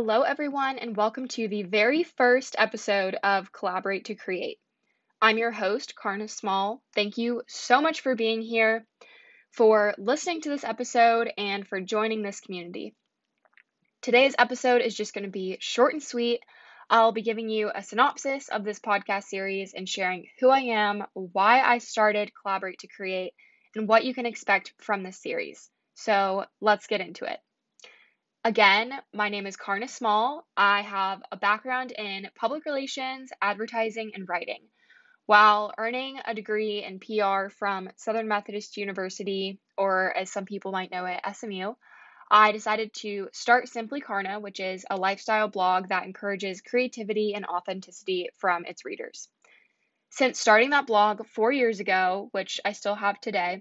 Hello, everyone, and welcome to the very first episode of Collaborate to Create. I'm your host, Karna Small. Thank you so much for being here, for listening to this episode, and for joining this community. Today's episode is just going to be short and sweet. I'll be giving you a synopsis of this podcast series and sharing who I am, why I started Collaborate to Create, and what you can expect from this series. So let's get into it. Again, my name is Karna Small. I have a background in public relations, advertising, and writing. While earning a degree in PR from Southern Methodist University, or as some people might know it, SMU, I decided to start Simply Karna, which is a lifestyle blog that encourages creativity and authenticity from its readers. Since starting that blog four years ago, which I still have today,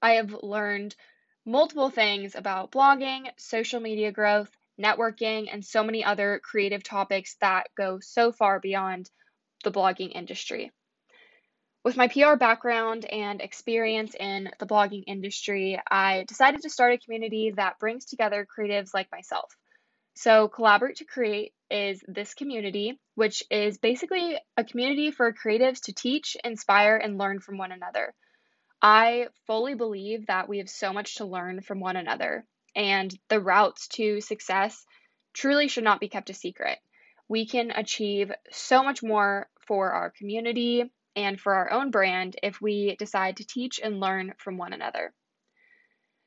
I have learned multiple things about blogging, social media growth, networking, and so many other creative topics that go so far beyond the blogging industry. With my PR background and experience in the blogging industry, I decided to start a community that brings together creatives like myself. So, Collaborate to Create is this community, which is basically a community for creatives to teach, inspire, and learn from one another. I fully believe that we have so much to learn from one another, and the routes to success truly should not be kept a secret. We can achieve so much more for our community and for our own brand if we decide to teach and learn from one another.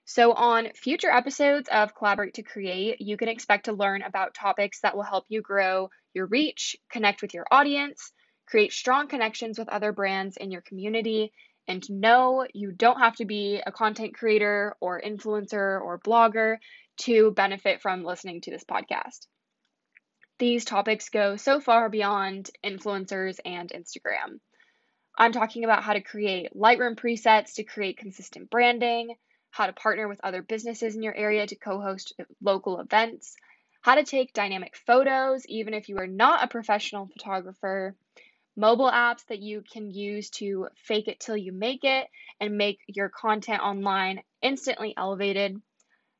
So, on future episodes of Collaborate to Create, you can expect to learn about topics that will help you grow your reach, connect with your audience, create strong connections with other brands in your community, and no, you don't have to be a content creator or influencer or blogger to benefit from listening to this podcast. These topics go so far beyond influencers and Instagram. I'm talking about how to create Lightroom presets to create consistent branding, how to partner with other businesses in your area to co host local events, how to take dynamic photos even if you are not a professional photographer, mobile apps that you can use to fake it till you make it and make your content online instantly elevated,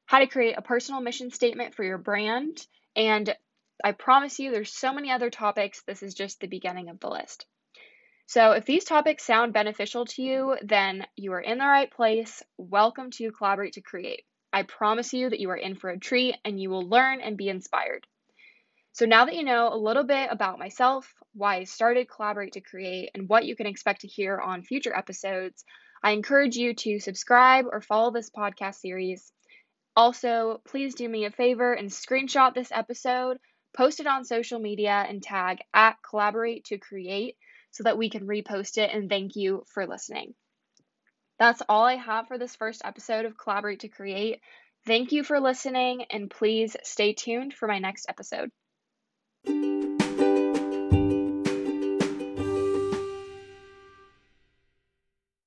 how to create a personal mission statement for your brand, and I promise you there's so many other topics. This is just the beginning of the list. So, if these topics sound beneficial to you, then you are in the right place. Welcome to Collaborate to Create. I promise you that you are in for a treat and you will learn and be inspired. So now that you know a little bit about myself, why I started Collaborate to Create, and what you can expect to hear on future episodes, I encourage you to subscribe or follow this podcast series. Also, please do me a favor and screenshot this episode, post it on social media, and tag at Collaborate to Create so that we can repost it and thank you for listening. That's all I have for this first episode of Collaborate to Create. Thank you for listening, and please stay tuned for my next episode. Música